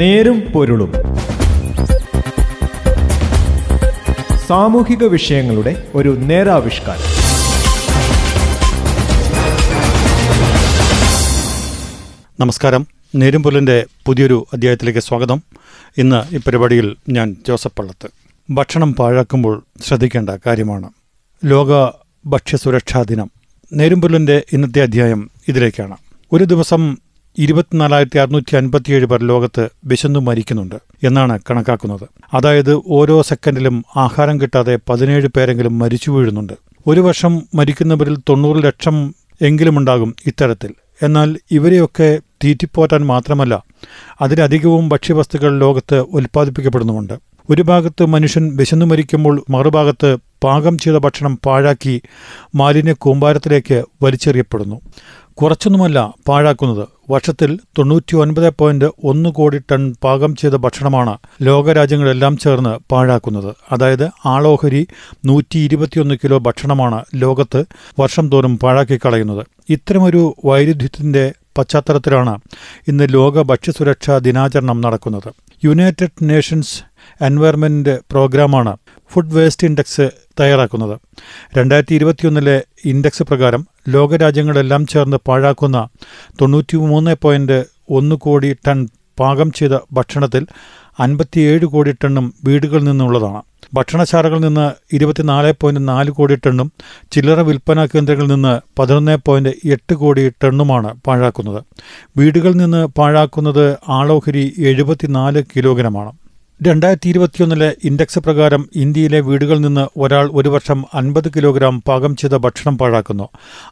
നേരും പൊരുളും. സാമൂഹിക വിഷയങ്ങളുടെ ഒരു നേരാവിഷ്കാരം. നമസ്കാരം. നേരും നേരുംപൊലിന്റെ പുതിയൊരു അധ്യായത്തിലേക്ക് സ്വാഗതം. ഇന്ന് ഈ പരിപാടിയിൽ ഞാൻ ജോസഫ് പള്ളത്ത്. ഭക്ഷണം പാഴാക്കുമ്പോൾ ശ്രദ്ധിക്കേണ്ട കാര്യമാണ്. ലോക ഭക്ഷ്യസുരക്ഷാ ദിനം. നേരുംപൊല്ലിന്റെ ഇന്നത്തെ അധ്യായം ഇതിലേക്കാണ്. ഒരു ദിവസം ഇരുപത്തിനാലായിരത്തി അറുന്നൂറ്റി അൻപത്തിയേഴ് പേർ ലോകത്ത് വിശന്നു മരിക്കുന്നുണ്ട് എന്നാണ് കണക്കാക്കുന്നത്. അതായത് ഓരോ സെക്കൻഡിലും ആഹാരം കിട്ടാതെ പതിനേഴ് പേരെങ്കിലും മരിച്ചു വീഴുന്നുണ്ട്. ഒരു വർഷം മരിക്കുന്നവരിൽ തൊണ്ണൂറ് ലക്ഷം എങ്കിലുമുണ്ടാകും ഇത്തരത്തിൽ. എന്നാൽ ഇവരെയൊക്കെ തീറ്റിപ്പോറ്റാൻ മാത്രമല്ല അതിലധികവും ഭക്ഷ്യവസ്തുക്കൾ ലോകത്ത് ഉൽപ്പാദിപ്പിക്കപ്പെടുന്നുമുണ്ട്. ഒരു ഭാഗത്ത് മനുഷ്യൻ വിശന്നു മരിക്കുമ്പോൾ മറുഭാഗത്ത് പാകം ചെയ്ത ഭക്ഷണം പാഴാക്കി മാലിന്യ കൂമ്പാരത്തിലേക്ക് വലിച്ചെറിയപ്പെടുന്നു. കുറച്ചൊന്നുമല്ല പാഴാക്കുന്നത്. വർഷത്തിൽ തൊണ്ണൂറ്റി ഒൻപത് പോയിന്റ് ഒന്ന് കോടി ടൺ പാകം ചെയ്ത ഭക്ഷണമാണ് ലോകരാജ്യങ്ങളെല്ലാം ചേർന്ന് പാഴാക്കുന്നത്. അതായത് ആളോഹരി നൂറ്റി ഇരുപത്തിയൊന്ന് കിലോ ഭക്ഷണമാണ് ലോകത്ത് വർഷം തോറും പാഴാക്കി കളയുന്നത് ഇത്തരമൊരു വൈരുദ്ധ്യത്തിന്റെ പശ്ചാത്തലത്തിലാണ് ഇന്ന് ലോക ഭക്ഷ്യസുരക്ഷാ ദിനാചരണം നടക്കുന്നത്. യുണൈറ്റഡ് നേഷൻസ് എൻവയർമെന്റ് പ്രോഗ്രാമാണ് ഫുഡ് വേസ്റ്റ് ഇൻഡെക്സ് തയ്യാറാക്കുന്നത്. രണ്ടായിരത്തി ഇരുപത്തിയൊന്നിലെ ഇൻഡെക്സ് പ്രകാരം ലോകരാജ്യങ്ങളെല്ലാം ചേർന്ന് പാഴാക്കുന്ന തൊണ്ണൂറ്റി മൂന്ന് പോയിന്റ് ഒന്ന് കോടി ടൺ പാകം ചെയ്ത ഭക്ഷണത്തിൽ അൻപത്തിയേഴ് കോടി ടണ്ണും വീടുകളിൽ നിന്നുള്ളതാണ്. ഭക്ഷണശാലകളിൽ നിന്ന് ഇരുപത്തിനാല് പോയിന്റ് നാല് കോടി ടണ്ണും ചില്ലറ വിൽപ്പനാ കേന്ദ്രങ്ങളിൽ നിന്ന് പതിനൊന്ന് പോയിന്റ് എട്ട് കോടി ടണ്ണുമാണ് പാഴാക്കുന്നത്. വീടുകളിൽ നിന്ന് പാഴാക്കുന്നത് ആളോഹരി എഴുപത്തിനാല് കിലോഗ്രാമാണ്. രണ്ടായിരത്തി ഇരുപത്തിയൊന്നിലെ ഇൻഡെക്സ് പ്രകാരം ഇന്ത്യയിലെ വീടുകളിൽ നിന്ന് ഒരാൾ ഒരു വർഷം അൻപത് കിലോഗ്രാം പാകം ചെയ്ത ഭക്ഷണം പാഴാക്കുന്നു.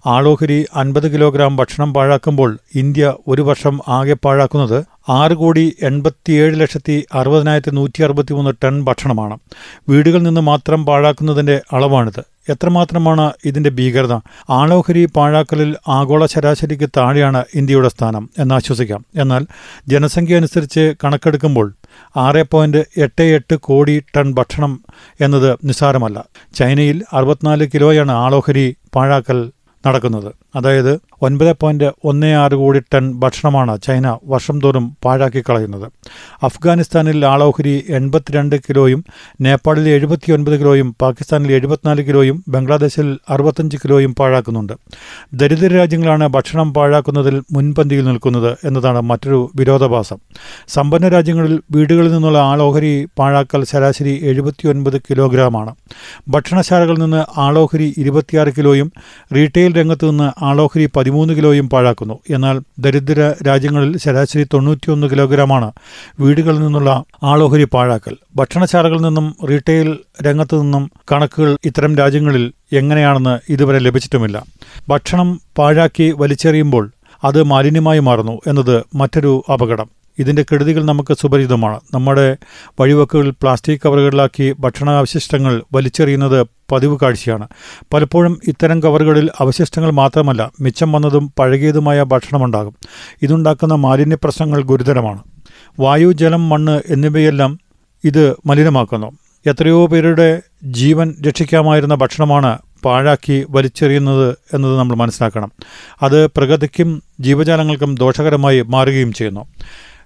ആളോഹരി അൻപത് കിലോഗ്രാം ഭക്ഷണം പാഴാക്കുമ്പോൾ ഇന്ത്യ ഒരു വർഷം ആകെ പാഴാക്കുന്നത് ആറ് കോടി എൺപത്തിയേഴ് ലക്ഷത്തി അറുപതിനായിരത്തി നൂറ്റി അറുപത്തി മൂന്ന് ടൺ ഭക്ഷണമാണ്. വീടുകളിൽ നിന്ന് മാത്രം പാഴാക്കുന്നതിന്റെ അളവാണിത്. എത്രമാത്രമാണ് ഇതിന്റെ ഭീകരത? ആളോഹരി പാഴാക്കലിൽ ആഗോള ശരാശരിക്ക് താഴെയാണ് ഇന്ത്യയുടെ സ്ഥാനം എന്നാശ്വസിക്കാം എന്നാൽ ജനസംഖ്യ അനുസരിച്ച് കണക്കെടുക്കുമ്പോൾ ആറ് പോയിന്റ് എട്ട് എട്ട് കോടി ടൺ ഭക്ഷണം എന്നത് നിസ്സാരമല്ല. ചൈനയിൽ അറുപത്തിനാല് കിലോയാണ് ആളോഹരി പാഴാക്കൽ നടക്കുന്നത്. അതായത് ഒൻപത് പോയിന്റ് ഒന്ന് ആറ് കോടി ടൺ ഭക്ഷണമാണ് ചൈന വർഷം തോറും പാഴാക്കി കളയുന്നത് അഫ്ഗാനിസ്ഥാനിൽ ആളോഹരി എൺപത്തിരണ്ട് കിലോയും നേപ്പാളിൽ എഴുപത്തിയൊൻപത് കിലോയും പാകിസ്ഥാനിൽ എഴുപത്തിനാല് കിലോയും ബംഗ്ലാദേശിൽ അറുപത്തഞ്ച് കിലോയും പാഴാക്കുന്നുണ്ട്. ദരിദ്ര രാജ്യങ്ങളാണ് ഭക്ഷണം പാഴാക്കുന്നതിൽ മുൻപന്തിയിൽ നിൽക്കുന്നത് എന്നതാണ് മറ്റൊരു വിരോധാഭാസം. സമ്പന്ന രാജ്യങ്ങളിൽ വീടുകളിൽ നിന്നുള്ള ആളോഹരി പാഴാക്കൽ ശരാശരി എഴുപത്തിയൊൻപത് കിലോഗ്രാമാണ്. ഭക്ഷണശാലകളിൽ നിന്ന് ആളോഹരി ഇരുപത്തിയാറ് കിലോയും റീറ്റെയിൽ രംഗത്തു നിന്ന് ആളോഹരി പതിമൂന്ന് കിലോയും പാഴാക്കുന്നു. എന്നാൽ ദരിദ്ര രാജ്യങ്ങളിൽ ശരാശരി തൊണ്ണൂറ്റിയൊന്ന് കിലോഗ്രാമാണ് വീടുകളിൽ നിന്നുള്ള ആളോഹരി പാഴാക്കൽ. ഭക്ഷണശാലകളിൽ നിന്നും റീറ്റെയിൽ രംഗത്തു നിന്നും കണക്കുകൾ ഇത്തരം രാജ്യങ്ങളിൽ എങ്ങനെയാണെന്ന് ഇതുവരെ ലഭിച്ചിട്ടുമില്ല. ഭക്ഷണം പാഴാക്കി വലിച്ചെറിയുമ്പോൾ അത് മാലിന്യമായി മാറുന്നു എന്നത് മറ്റൊരു അപകടം. ഇതിന്റെ കെടുതികൾ നമുക്ക് സുപരിചിതമാണ്. നമ്മുടെ വഴിവക്കുകളിൽ പ്ലാസ്റ്റിക് കവറുകളിലാക്കി ഭക്ഷണാവശിഷ്ടങ്ങൾ വലിച്ചെറിയുന്നത് പതിവ് കാഴ്ചയാണ്. പലപ്പോഴും ഇത്തരം കവറുകളിൽ അവശിഷ്ടങ്ങൾ മാത്രമല്ല മിച്ചം വന്നതും പഴകിയതുമായ ഭക്ഷണമുണ്ടാകും. ഇതുണ്ടാക്കുന്ന മാലിന്യ പ്രശ്നങ്ങൾ ഗുരുതരമാണ്. വായു ജലം മണ്ണ് എന്നിവയെല്ലാം ഇത് മലിനമാക്കുന്നു. എത്രയോ പേരുടെ ജീവൻ രക്ഷിക്കാമായിരുന്ന ഭക്ഷണമാണ് പാഴാക്കി വലിച്ചെറിയുന്നത് എന്നത് നമ്മൾ മനസ്സിലാക്കണം. അത് പ്രകൃതിക്കും ജീവജാലങ്ങൾക്കും ദോഷകരമായി മാറുകയും ചെയ്യുന്നു.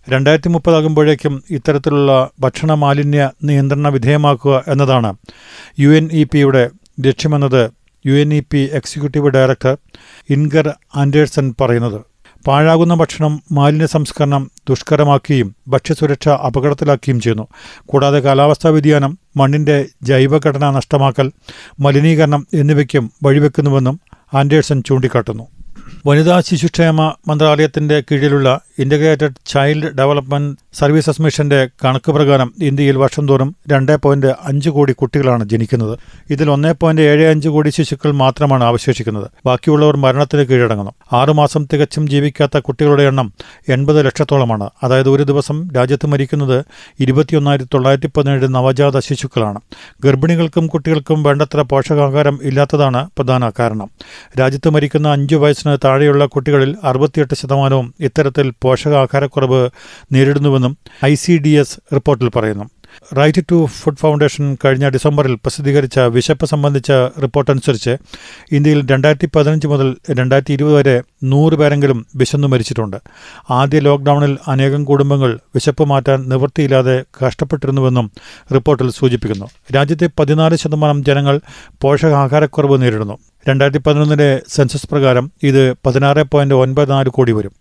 രണ്ടായിരത്തി മുപ്പതാകുമ്പോഴേക്കും ഇത്തരത്തിലുള്ള ഭക്ഷണ മാലിന്യ നിയന്ത്രണ വിധേയമാക്കുക എന്നതാണ് യു എൻ ഇ പിയുടെ ലക്ഷ്യമെന്നത് U N E P executive director Inger Andersen പറയുന്നത്. പാഴാകുന്ന ഭക്ഷണം മാലിന്യ സംസ്കരണം ദുഷ്കരമാക്കുകയും ഭക്ഷ്യസുരക്ഷ അപകടത്തിലാക്കുകയും ചെയ്യുന്നു. കൂടാതെ കാലാവസ്ഥാ വ്യതിയാനം മണ്ണിന്റെ ജൈവഘടന നഷ്ടമാക്കൽ മലിനീകരണം എന്നിവയ്ക്കും വഴിവെക്കുന്നുവെന്നും ആൻഡേഴ്സൺ ചൂണ്ടിക്കാട്ടുന്നു. വനിതാ ശിശുക്ഷേമ മന്ത്രാലയത്തിന്റെ കീഴിലുള്ള ഇന്റഗ്രേറ്റഡ് ചൈൽഡ് ഡെവലപ്മെന്റ് സർവീസസ് മിഷന്റെ കണക്ക് പ്രകാരം ഇന്ത്യയിൽ വർഷം തോറും രണ്ട് പോയിന്റ് അഞ്ച് കോടി കുട്ടികളാണ് ജനിക്കുന്നത്. ഇതിൽ ഒന്നേ പോയിന്റ് ഏഴ് അഞ്ച് കോടി ശിശുക്കൾ മാത്രമാണ് അവശേഷിക്കുന്നത്. ബാക്കിയുള്ളവർ മരണത്തിന് കീഴടങ്ങുന്നു. ആറുമാസം തികച്ചും ജീവിക്കാത്ത കുട്ടികളുടെ എണ്ണം എൺപത് ലക്ഷത്തോളമാണ്. അതായത് ഒരു ദിവസം രാജ്യത്ത് മരിക്കുന്നത് ഇരുപത്തിയൊന്നായിരത്തി തൊള്ളായിരത്തി പതിനേഴ് നവജാത ശിശുക്കളാണ്. ഗർഭിണികൾക്കും കുട്ടികൾക്കും വേണ്ടത്ര പോഷകാഹാരം ഇല്ലാത്തതാണ് പ്രധാന കാരണം. രാജ്യത്ത് മരിക്കുന്ന അഞ്ചു വയസ്സിന് താഴെയുള്ള കുട്ടികളിൽ അറുപത്തിയെട്ട് ശതമാനവും ഇത്തരത്തിൽ പോഷകാഹാരക്കുറവ് നേരിടുന്നുവെന്നും ഐ സി ഡി എസ് റിപ്പോർട്ടിൽ പറയുന്നു. റൈറ്റ് ടു ഫുഡ് ഫൗണ്ടേഷൻ കഴിഞ്ഞ ഡിസംബറിൽ പ്രസിദ്ധീകരിച്ച വിശപ്പ് സംബന്ധിച്ച റിപ്പോർട്ട് അനുസരിച്ച് ഇന്ത്യയിൽ രണ്ടായിരത്തി പതിനഞ്ച് മുതൽ രണ്ടായിരത്തി ഇരുപത് വരെ നൂറ് പേരെങ്കിലും വിശന്നു മരിച്ചിട്ടുണ്ട്. ആദ്യ ലോക്ഡൌണിൽ അനേകം കുടുംബങ്ങൾ വിശപ്പ് മാറ്റാൻ നിവൃത്തിയില്ലാതെ കഷ്ടപ്പെട്ടിരുന്നുവെന്നും റിപ്പോർട്ടിൽ സൂചിപ്പിക്കുന്നു. രാജ്യത്തെ പതിനാല് ശതമാനം ജനങ്ങൾ പോഷകാഹാരക്കുറവ് നേരിടുന്നു. രണ്ടായിരത്തി പതിനൊന്നിലെ സെൻസസ് പ്രകാരം ഇത് പതിനാറ് പോയിന്റ് ഒൻപത് നാല് കോടി വരും.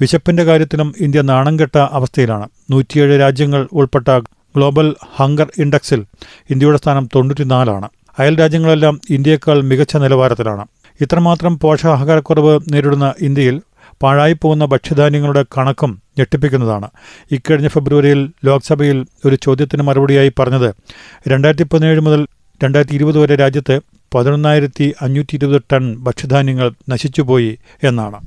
വിശപ്പിന്റെ കാര്യത്തിലും ഇന്ത്യ നാണം കെട്ട അവസ്ഥയിലാണ്. നൂറ്റിയേഴ് രാജ്യങ്ങൾ ഉൾപ്പെട്ട ഗ്ലോബൽ ഹങ്കർ ഇൻഡെക്സിൽ ഇന്ത്യയുടെ സ്ഥാനം തൊണ്ണൂറ്റിനാലാണ്. അയൽ രാജ്യങ്ങളെല്ലാം ഇന്ത്യയേക്കാൾ മികച്ച നിലവാരത്തിലാണ്. ഇത്രമാത്രം പോഷകാഹാരക്കുറവ് നേരിടുന്ന ഇന്ത്യയിൽ പാഴായിപ്പോകുന്ന ഭക്ഷ്യധാന്യങ്ങളുടെ കണക്കും ഞെട്ടിപ്പിക്കുന്നതാണ്. ഇക്കഴിഞ്ഞ ഫെബ്രുവരിയിൽ ലോക്സഭയിൽ ഒരു ചോദ്യത്തിന് മറുപടിയായി പറഞ്ഞത് രണ്ടായിരത്തി പതിനേഴ് മുതൽ രണ്ടായിരത്തി ഇരുപത് വരെ രാജ്യത്ത് പതിനൊന്നായിരത്തി അഞ്ഞൂറ്റി ഇരുപത് ടൺ ഭക്ഷ്യധാന്യങ്ങൾ നശിച്ചുപോയി എന്നാണ്.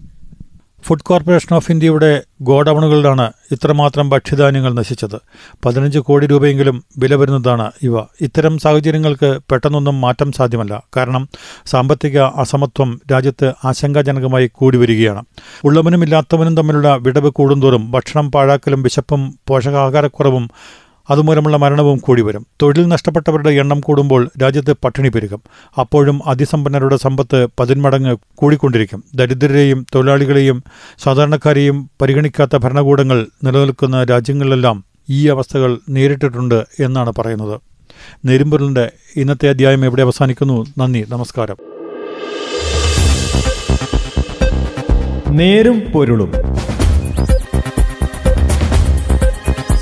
ഫുഡ് കോർപ്പറേഷൻ ഓഫ് ഇന്ത്യയുടെ ഗോഡൌണുകളിലാണ് ഇത്രമാത്രം ഭക്ഷ്യധാന്യങ്ങൾ നശിച്ചത്. പതിനഞ്ച് കോടി രൂപയെങ്കിലും വില വരുന്നതാണ് ഇവ. ഇത്തരം സാഹചര്യങ്ങൾക്ക് പെട്ടെന്നൊന്നും മാറ്റം സാധ്യമല്ല. കാരണം സാമ്പത്തിക അസമത്വം രാജ്യത്ത് ആശങ്കാജനകമായി കൂടി വരികയാണ് ഉള്ളവനും ഇല്ലാത്തവനും തമ്മിലുള്ള വിടവ് കൂടുന്തോറും ഭക്ഷണം പാഴാക്കലും വിശപ്പും പോഷകാഹാരക്കുറവും അതുമൂലമുള്ള മരണവും കൂടി വരും. തൊഴിൽ നഷ്ടപ്പെട്ടവരുടെ എണ്ണം കൂടുമ്പോൾ രാജ്യത്ത് പട്ടിണി പെരുകും. അപ്പോഴും അതിസമ്പന്നരുടെ സമ്പത്ത് പതിന്മടങ്ങ് കൂടിക്കൊണ്ടിരിക്കും. ദരിദ്രരെയും തൊഴിലാളികളെയും സാധാരണക്കാരെയും പരിഗണിക്കാത്ത ഭരണകൂടങ്ങൾ നിലനിൽക്കുന്ന രാജ്യങ്ങളിലെല്ലാം ഈ അവസ്ഥകൾ നേരിട്ടിട്ടുണ്ട് എന്നാണ് പറയുന്നത്. നെരുമ്പൊരുളിന്റെ ഇന്നത്തെ അധ്യായം എവിടെ അവസാനിക്കുന്നു. നന്ദി നമസ്കാരം. നേരും പൊരുളും.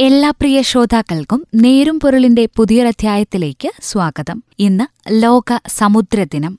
എല്ലാ പ്രിയ ശ്രോതാക്കൾക്കും നേരും പൊരുളിന്റെ പുതിയൊരധ്യായത്തിലേക്ക് സ്വാഗതം. ഇന്ന് ലോക സമുദ്രദിനം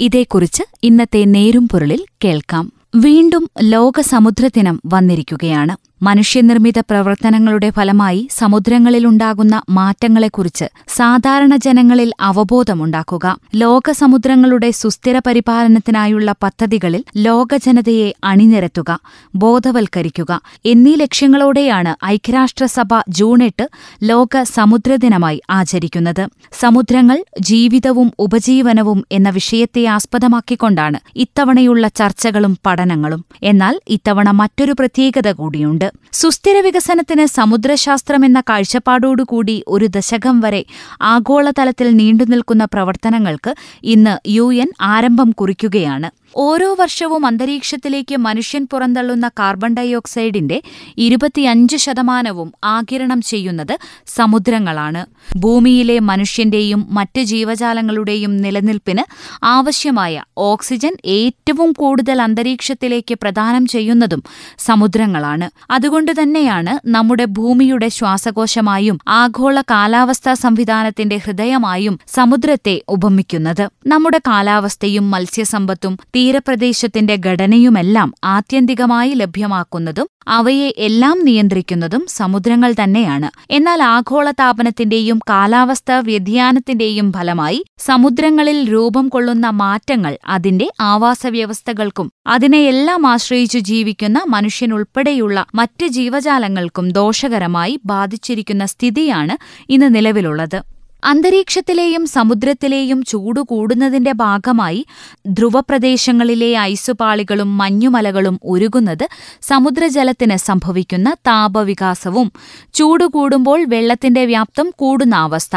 ഇതേക്കുറിച്ച് ഇന്നത്തെ നേരും പൊരുളിൽ കേൾക്കാം. വീണ്ടും ലോക സമുദ്രദിനം വന്നിരിക്കുകയാണ്. മനുഷ്യനിർമ്മിത പ്രവർത്തനങ്ങളുടെ ഫലമായി സമുദ്രങ്ങളിലുണ്ടാകുന്ന മാറ്റങ്ങളെക്കുറിച്ച് സാധാരണ ജനങ്ങളിൽ അവബോധമുണ്ടാക്കുക. ലോകസമുദ്രങ്ങളുടെ സുസ്ഥിര പരിപാലനത്തിനായുള്ള പദ്ധതികളിൽ ലോകജനതയെ അണിനിരത്തുക ബോധവൽക്കരിക്കുക എന്നീ ലക്ഷ്യങ്ങളോടെയാണ് ഐക്യരാഷ്ട്രസഭ ജൂൺ എട്ട് ലോക സമുദ്രദിനമായി ആചരിക്കുന്നത്. സമുദ്രങ്ങൾ ജീവിതവും ഉപജീവനവും എന്ന വിഷയത്തെ ആസ്പദമാക്കിക്കൊണ്ടാണ് ഇത്തവണയുള്ള ചർച്ചകളും പഠനങ്ങളും. എന്നാൽ ഇത്തവണ മറ്റൊരു പ്രത്യേകത കൂടിയുണ്ട്. സുസ്ഥിര വികസനത്തിന് സമുദ്രശാസ്ത്രം എന്ന കാഴ്ചപ്പാടോടുകൂടി ഒരു ദശകം വരെ ആഗോളതലത്തിൽ നീണ്ടുനിൽക്കുന്ന പ്രവർത്തനങ്ങൾക്ക് ഇന്ന് യു ആരംഭം കുറിക്കുകയാണ്. ഓരോ വർഷവും അന്തരീക്ഷത്തിലേക്ക് മനുഷ്യൻ പുറന്തള്ളുന്ന കാർബൺ ഡയോക്സൈഡിന്റെ ഇരുപത്തിയഞ്ച് ശതമാനവും ആകിരണം ചെയ്യുന്നത് സമുദ്രങ്ങളാണ്. ഭൂമിയിലെ മനുഷ്യന്റെയും മറ്റ് ജീവജാലങ്ങളുടെയും നിലനിൽപ്പിന് ആവശ്യമായ ഓക്സിജൻ ഏറ്റവും കൂടുതൽ അന്തരീക്ഷത്തിലേക്ക് പ്രദാനം ചെയ്യുന്നതും സമുദ്രങ്ങളാണ്. അതുകൊണ്ടുതന്നെയാണ് നമ്മുടെ ഭൂമിയുടെ ശ്വാസകോശമായും ആഗോള കാലാവസ്ഥാ സംവിധാനത്തിന്റെ ഹൃദയമായും സമുദ്രത്തെ ഉപമിക്കുന്നത്. നമ്മുടെ കാലാവസ്ഥയും മത്സ്യസമ്പത്തും തീരപ്രദേശത്തിന്റെ ഘടനയുമെല്ലാം ആത്യന്തികമായി ലഭ്യമാക്കുന്നതും അവയെ എല്ലാം നിയന്ത്രിക്കുന്നതും സമുദ്രങ്ങൾ തന്നെയാണ്. എന്നാൽ ആഗോളതാപനത്തിന്റെയും കാലാവസ്ഥാ വ്യതിയാനത്തിന്റെയും ഫലമായി സമുദ്രങ്ങളിൽ രൂപം കൊള്ളുന്ന മാറ്റങ്ങൾ അതിന്റെ ആവാസവ്യവസ്ഥകൾക്കും അതിനെയെല്ലാം ആശ്രയിച്ചു ജീവിക്കുന്ന മനുഷ്യനുൾപ്പെടെയുള്ള മറ്റ് ജീവജാലങ്ങൾക്കും ദോഷകരമായി ബാധിച്ചിരിക്കുന്ന സ്ഥിതിയാണ് ഇന്ന് നിലവിലുള്ളത്. അന്തരീക്ഷത്തിലെയും സമുദ്രത്തിലെയും ചൂട് കൂടുന്നതിന്റെ ഭാഗമായി ധ്രുവപ്രദേശങ്ങളിലെ ഐസുപാളികളും മഞ്ഞുമലകളും ഉരുകുന്നത് സമുദ്രജലത്തിന് സംഭവിക്കുന്ന താപവികാസവും. ചൂട് കൂടുമ്പോൾ വെള്ളത്തിന്റെ വ്യാപ്തം കൂടുന്ന അവസ്ഥ.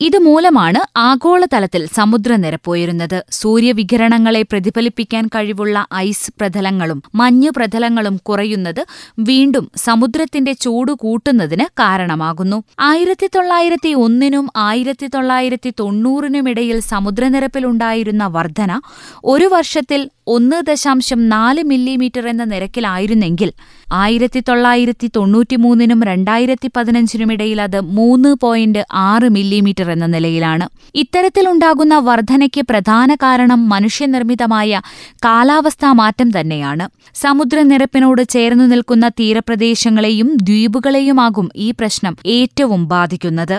ഇതുമൂലമാണ് ആഗോളതലത്തിൽ സമുദ്രനിരപ്പ് ഉയരുന്നത് സൂര്യവികിരണങ്ങളെ പ്രതിഫലിപ്പിക്കാൻ കഴിവുള്ള ഐസ് പ്രതലങ്ങളും മഞ്ഞു പ്രതലങ്ങളും കുറയുന്നത് വീണ്ടും സമുദ്രത്തിന്റെ ചൂട് കൂട്ടുന്നതിന് കാരണമാകുന്നു. ആയിരത്തി തൊള്ളായിരത്തി ഒന്നിനും ആയിരത്തി തൊള്ളായിരത്തി തൊണ്ണൂറിനുമിടയിൽ സമുദ്രനിരപ്പിലുണ്ടായിരുന്ന വർധന ഒരു വർഷത്തിൽ ഒന്ന് ദശാംശം നാല് മില്ലിമീറ്റർ എന്ന നിരക്കിലായിരുന്നെങ്കിൽ ആയിരത്തി തൊള്ളായിരത്തി തൊണ്ണൂറ്റിമൂന്നിനും രണ്ടായിരത്തി പതിനഞ്ചിനുമിടയിൽ അത് മൂന്ന് പോയിന്റ് ആറ് മില്ലിമീറ്റർ എന്ന നിലയിലാണ്. ഇത്തരത്തിലുണ്ടാകുന്ന വർധനയ്ക്ക് പ്രധാന കാരണം മനുഷ്യനിർമ്മിതമായ കാലാവസ്ഥാ മാറ്റം തന്നെയാണ്. സമുദ്രനിരപ്പിനോട് ചേർന്നു നിൽക്കുന്ന തീരപ്രദേശങ്ങളെയും ദ്വീപുകളെയുമാകും ഈ പ്രശ്നം ഏറ്റവും ബാധിക്കുന്നത്.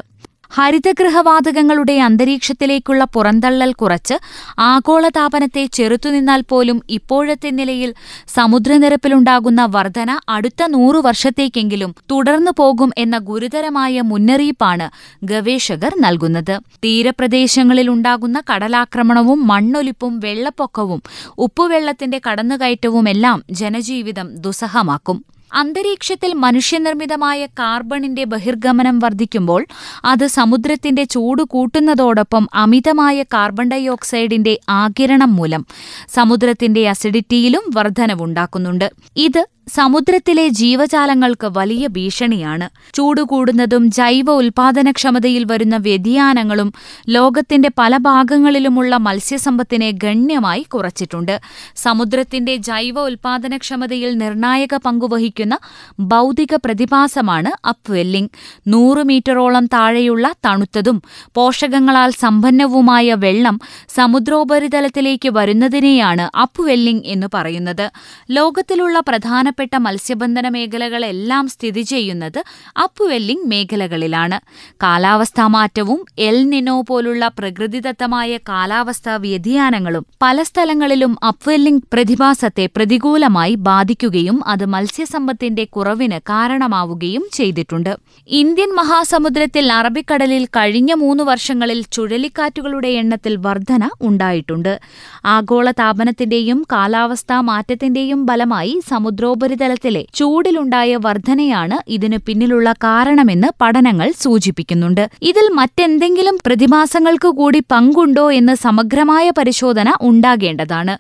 ഹരിതഗൃഹവാതകങ്ങളുടെ അന്തരീക്ഷത്തിലേക്കുള്ള പുറന്തള്ളൽ കുറച്ച് ആഗോളതാപനത്തെ ചെറുത്തുനിന്നാൽ പോലും ഇപ്പോഴത്തെ നിലയിൽ സമുദ്രനിരപ്പിലുണ്ടാകുന്ന വർധന അടുത്ത നൂറു വർഷത്തേക്കെങ്കിലും തുടർന്നു പോകും എന്ന ഗുരുതരമായ മുന്നറിയിപ്പാണ് ഗവേഷകർ നൽകുന്നത്. തീരപ്രദേശങ്ങളിൽ ഉണ്ടാകുന്ന കടലാക്രമണവും മണ്ണൊലിപ്പും വെള്ളപ്പൊക്കവും ഉപ്പുവെള്ളത്തിന്റെ കടന്നുകയറ്റവുമെല്ലാം ജനജീവിതം ദുസ്സഹമാക്കും. അന്തരീക്ഷത്തിൽ മനുഷ്യനിർമ്മിതമായ കാർബണിന്റെ ബഹിർഗമനം വർദ്ധിക്കുമ്പോൾ അത് സമുദ്രത്തിന്റെ ചൂട് കൂട്ടുന്നതോടൊപ്പം അമിതമായ കാർബൺ ഡൈ ഓക്സൈഡിന്റെ ആകിരണം മൂലം സമുദ്രത്തിന്റെ അസിഡിറ്റിയിലും വർധനവുണ്ടാക്കുന്നുണ്ട്. ഇത് സമുദ്രത്തിലെ ജീവജാലങ്ങൾക്ക് വലിയ ഭീഷണിയാണ്. ചൂടുകൂടുന്നതും ജൈവ ഉൽപാദനക്ഷമതയിൽ വരുന്ന വ്യതിയാനങ്ങളും ലോകത്തിന്റെ പല ഭാഗങ്ങളിലുമുള്ള മത്സ്യസമ്പത്തിനെ ഗണ്യമായി കുറച്ചിട്ടുണ്ട്. സമുദ്രത്തിന്റെ ജൈവ ഉൽപാദനക്ഷമതയിൽ നിർണായക പങ്കുവഹിക്കുന്ന ഭൗതിക പ്രതിഭാസമാണ് അപ്വെല്ലിംഗ്. നൂറ് മീറ്ററോളം താഴെയുള്ള തണുത്തതും പോഷകങ്ങളാൽ സമ്പന്നവുമായ വെള്ളം സമുദ്രോപരിതലത്തിലേക്ക് വരുന്നതിനെയാണ് അപ്വെല്ലിംഗ് എന്ന് പറയുന്നത്. ലോകത്തിലുള്ള പ്രധാനപ്പെട്ട മത്സ്യബന്ധന മേഖലകളെല്ലാം സ്ഥിതി ചെയ്യുന്നത് അപ്പുവെല്ലിംഗ് മേഖലകളിലാണ്. കാലാവസ്ഥാ മാറ്റവും എൽ നിനോ പോലുള്ള പ്രകൃതിദത്തമായ കാലാവസ്ഥാ വ്യതിയാനങ്ങളും പല സ്ഥലങ്ങളിലും അപ്വെല്ലിംഗ് പ്രതിഭാസത്തെ പ്രതികൂലമായി ബാധിക്കുകയും അത് മത്സ്യസമ്പത്തിന്റെ കുറവിന് കാരണമാവുകയും ചെയ്തിട്ടുണ്ട്. ഇന്ത്യൻ മഹാസമുദ്രത്തിൽ അറബിക്കടലിൽ കഴിഞ്ഞ മൂന്ന് വർഷങ്ങളിൽ ചുഴലിക്കാറ്റുകളുടെ എണ്ണത്തിൽ വർധന ഉണ്ടായിട്ടുണ്ട്. ആഗോള താപനത്തിന്റെയും കാലാവസ്ഥാ മാറ്റത്തിന്റെയും ഫലമായി സമുദ്രോപരിതലത്തിലെ ചൂടിലുണ്ടായ വർധനയാണ് ഇതിനു പിന്നിലുള്ള കാരണമെന്ന് പഠനങ്ങൾ സൂചിപ്പിക്കുന്നുണ്ട്. ഇതിൽ മറ്റെന്തെങ്കിലും പ്രതിഭാസങ്ങൾക്ക് കൂടി പങ്കുണ്ടോ എന്ന് സമഗ്രമായ പരിശോധന ഉണ്ടാകേണ്ടതാണ്.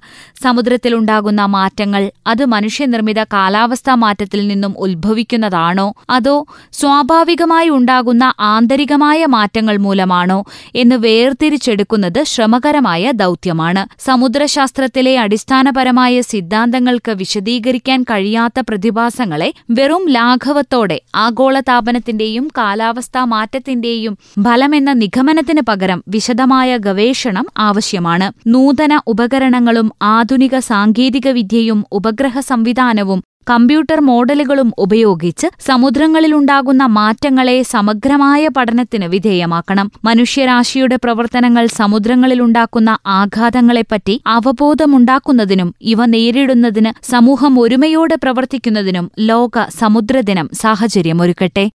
സമുദ്രത്തിലുണ്ടാകുന്ന മാറ്റങ്ങൾ അത് മനുഷ്യനിർമ്മിത കാലാവസ്ഥാ മാറ്റത്തിൽ നിന്നും ഉത്ഭവിക്കുന്നതാണോ? അതോ സ്വാഭാവികമായി ഉണ്ടാകുന്ന ആന്തരികമായ മാറ്റങ്ങൾ മൂലമാണോ എന്ന് വേർതിരിച്ചെടുക്കുന്നത് ശ്രമകരമായ ദൗത്യമാണ്. സമുദ്രശാസ്ത്രത്തിലെ അടിസ്ഥാനപരമായ സിദ്ധാന്തങ്ങൾക്ക് വിശദീകരിക്കാൻ കഴിയാത്ത പ്രതിഭാസങ്ങളെ വെറും ലാഘവത്തോടെ ആഗോളതാപനത്തിന്റെയും കാലാവസ്ഥാ മാറ്റത്തിന്റെയും ഫലമെന്ന നിഗമനത്തിന് പകരം വിശദമായ ഗവേഷണം ആവശ്യമാണ്. നൂതന ഉപകരണങ്ങളും ആധുനിക സാങ്കേതികവിദ്യയും ഉപഗ്രഹ സംവിധാനവും കമ്പ്യൂട്ടർ മോഡലുകളും ഉപയോഗിച്ച് സമുദ്രങ്ങളിലുണ്ടാകുന്ന മാറ്റങ്ങളെ സമഗ്രമായ പഠനത്തിന് വിധേയമാക്കണം. മനുഷ്യരാശിയുടെ പ്രവർത്തനങ്ങൾ സമുദ്രങ്ങളിലുണ്ടാക്കുന്ന ആഘാതങ്ങളെപ്പറ്റി അവബോധമുണ്ടാക്കുന്നതിനും ഇവ നേരിടുന്നതിന് സമൂഹം ഒരുമയോടെ പ്രവർത്തിക്കുന്നതിനും ലോക സമുദ്രദിനം സാഹചര്യമൊരുക്കട്ടെ.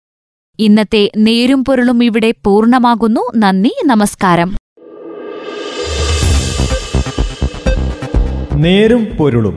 ഇന്നത്തെ നേരും പൊരുളും ഇവിടെ പൂർണമാകുന്നു. നന്ദി നമസ്കാരം. നേരും പൊരുളും.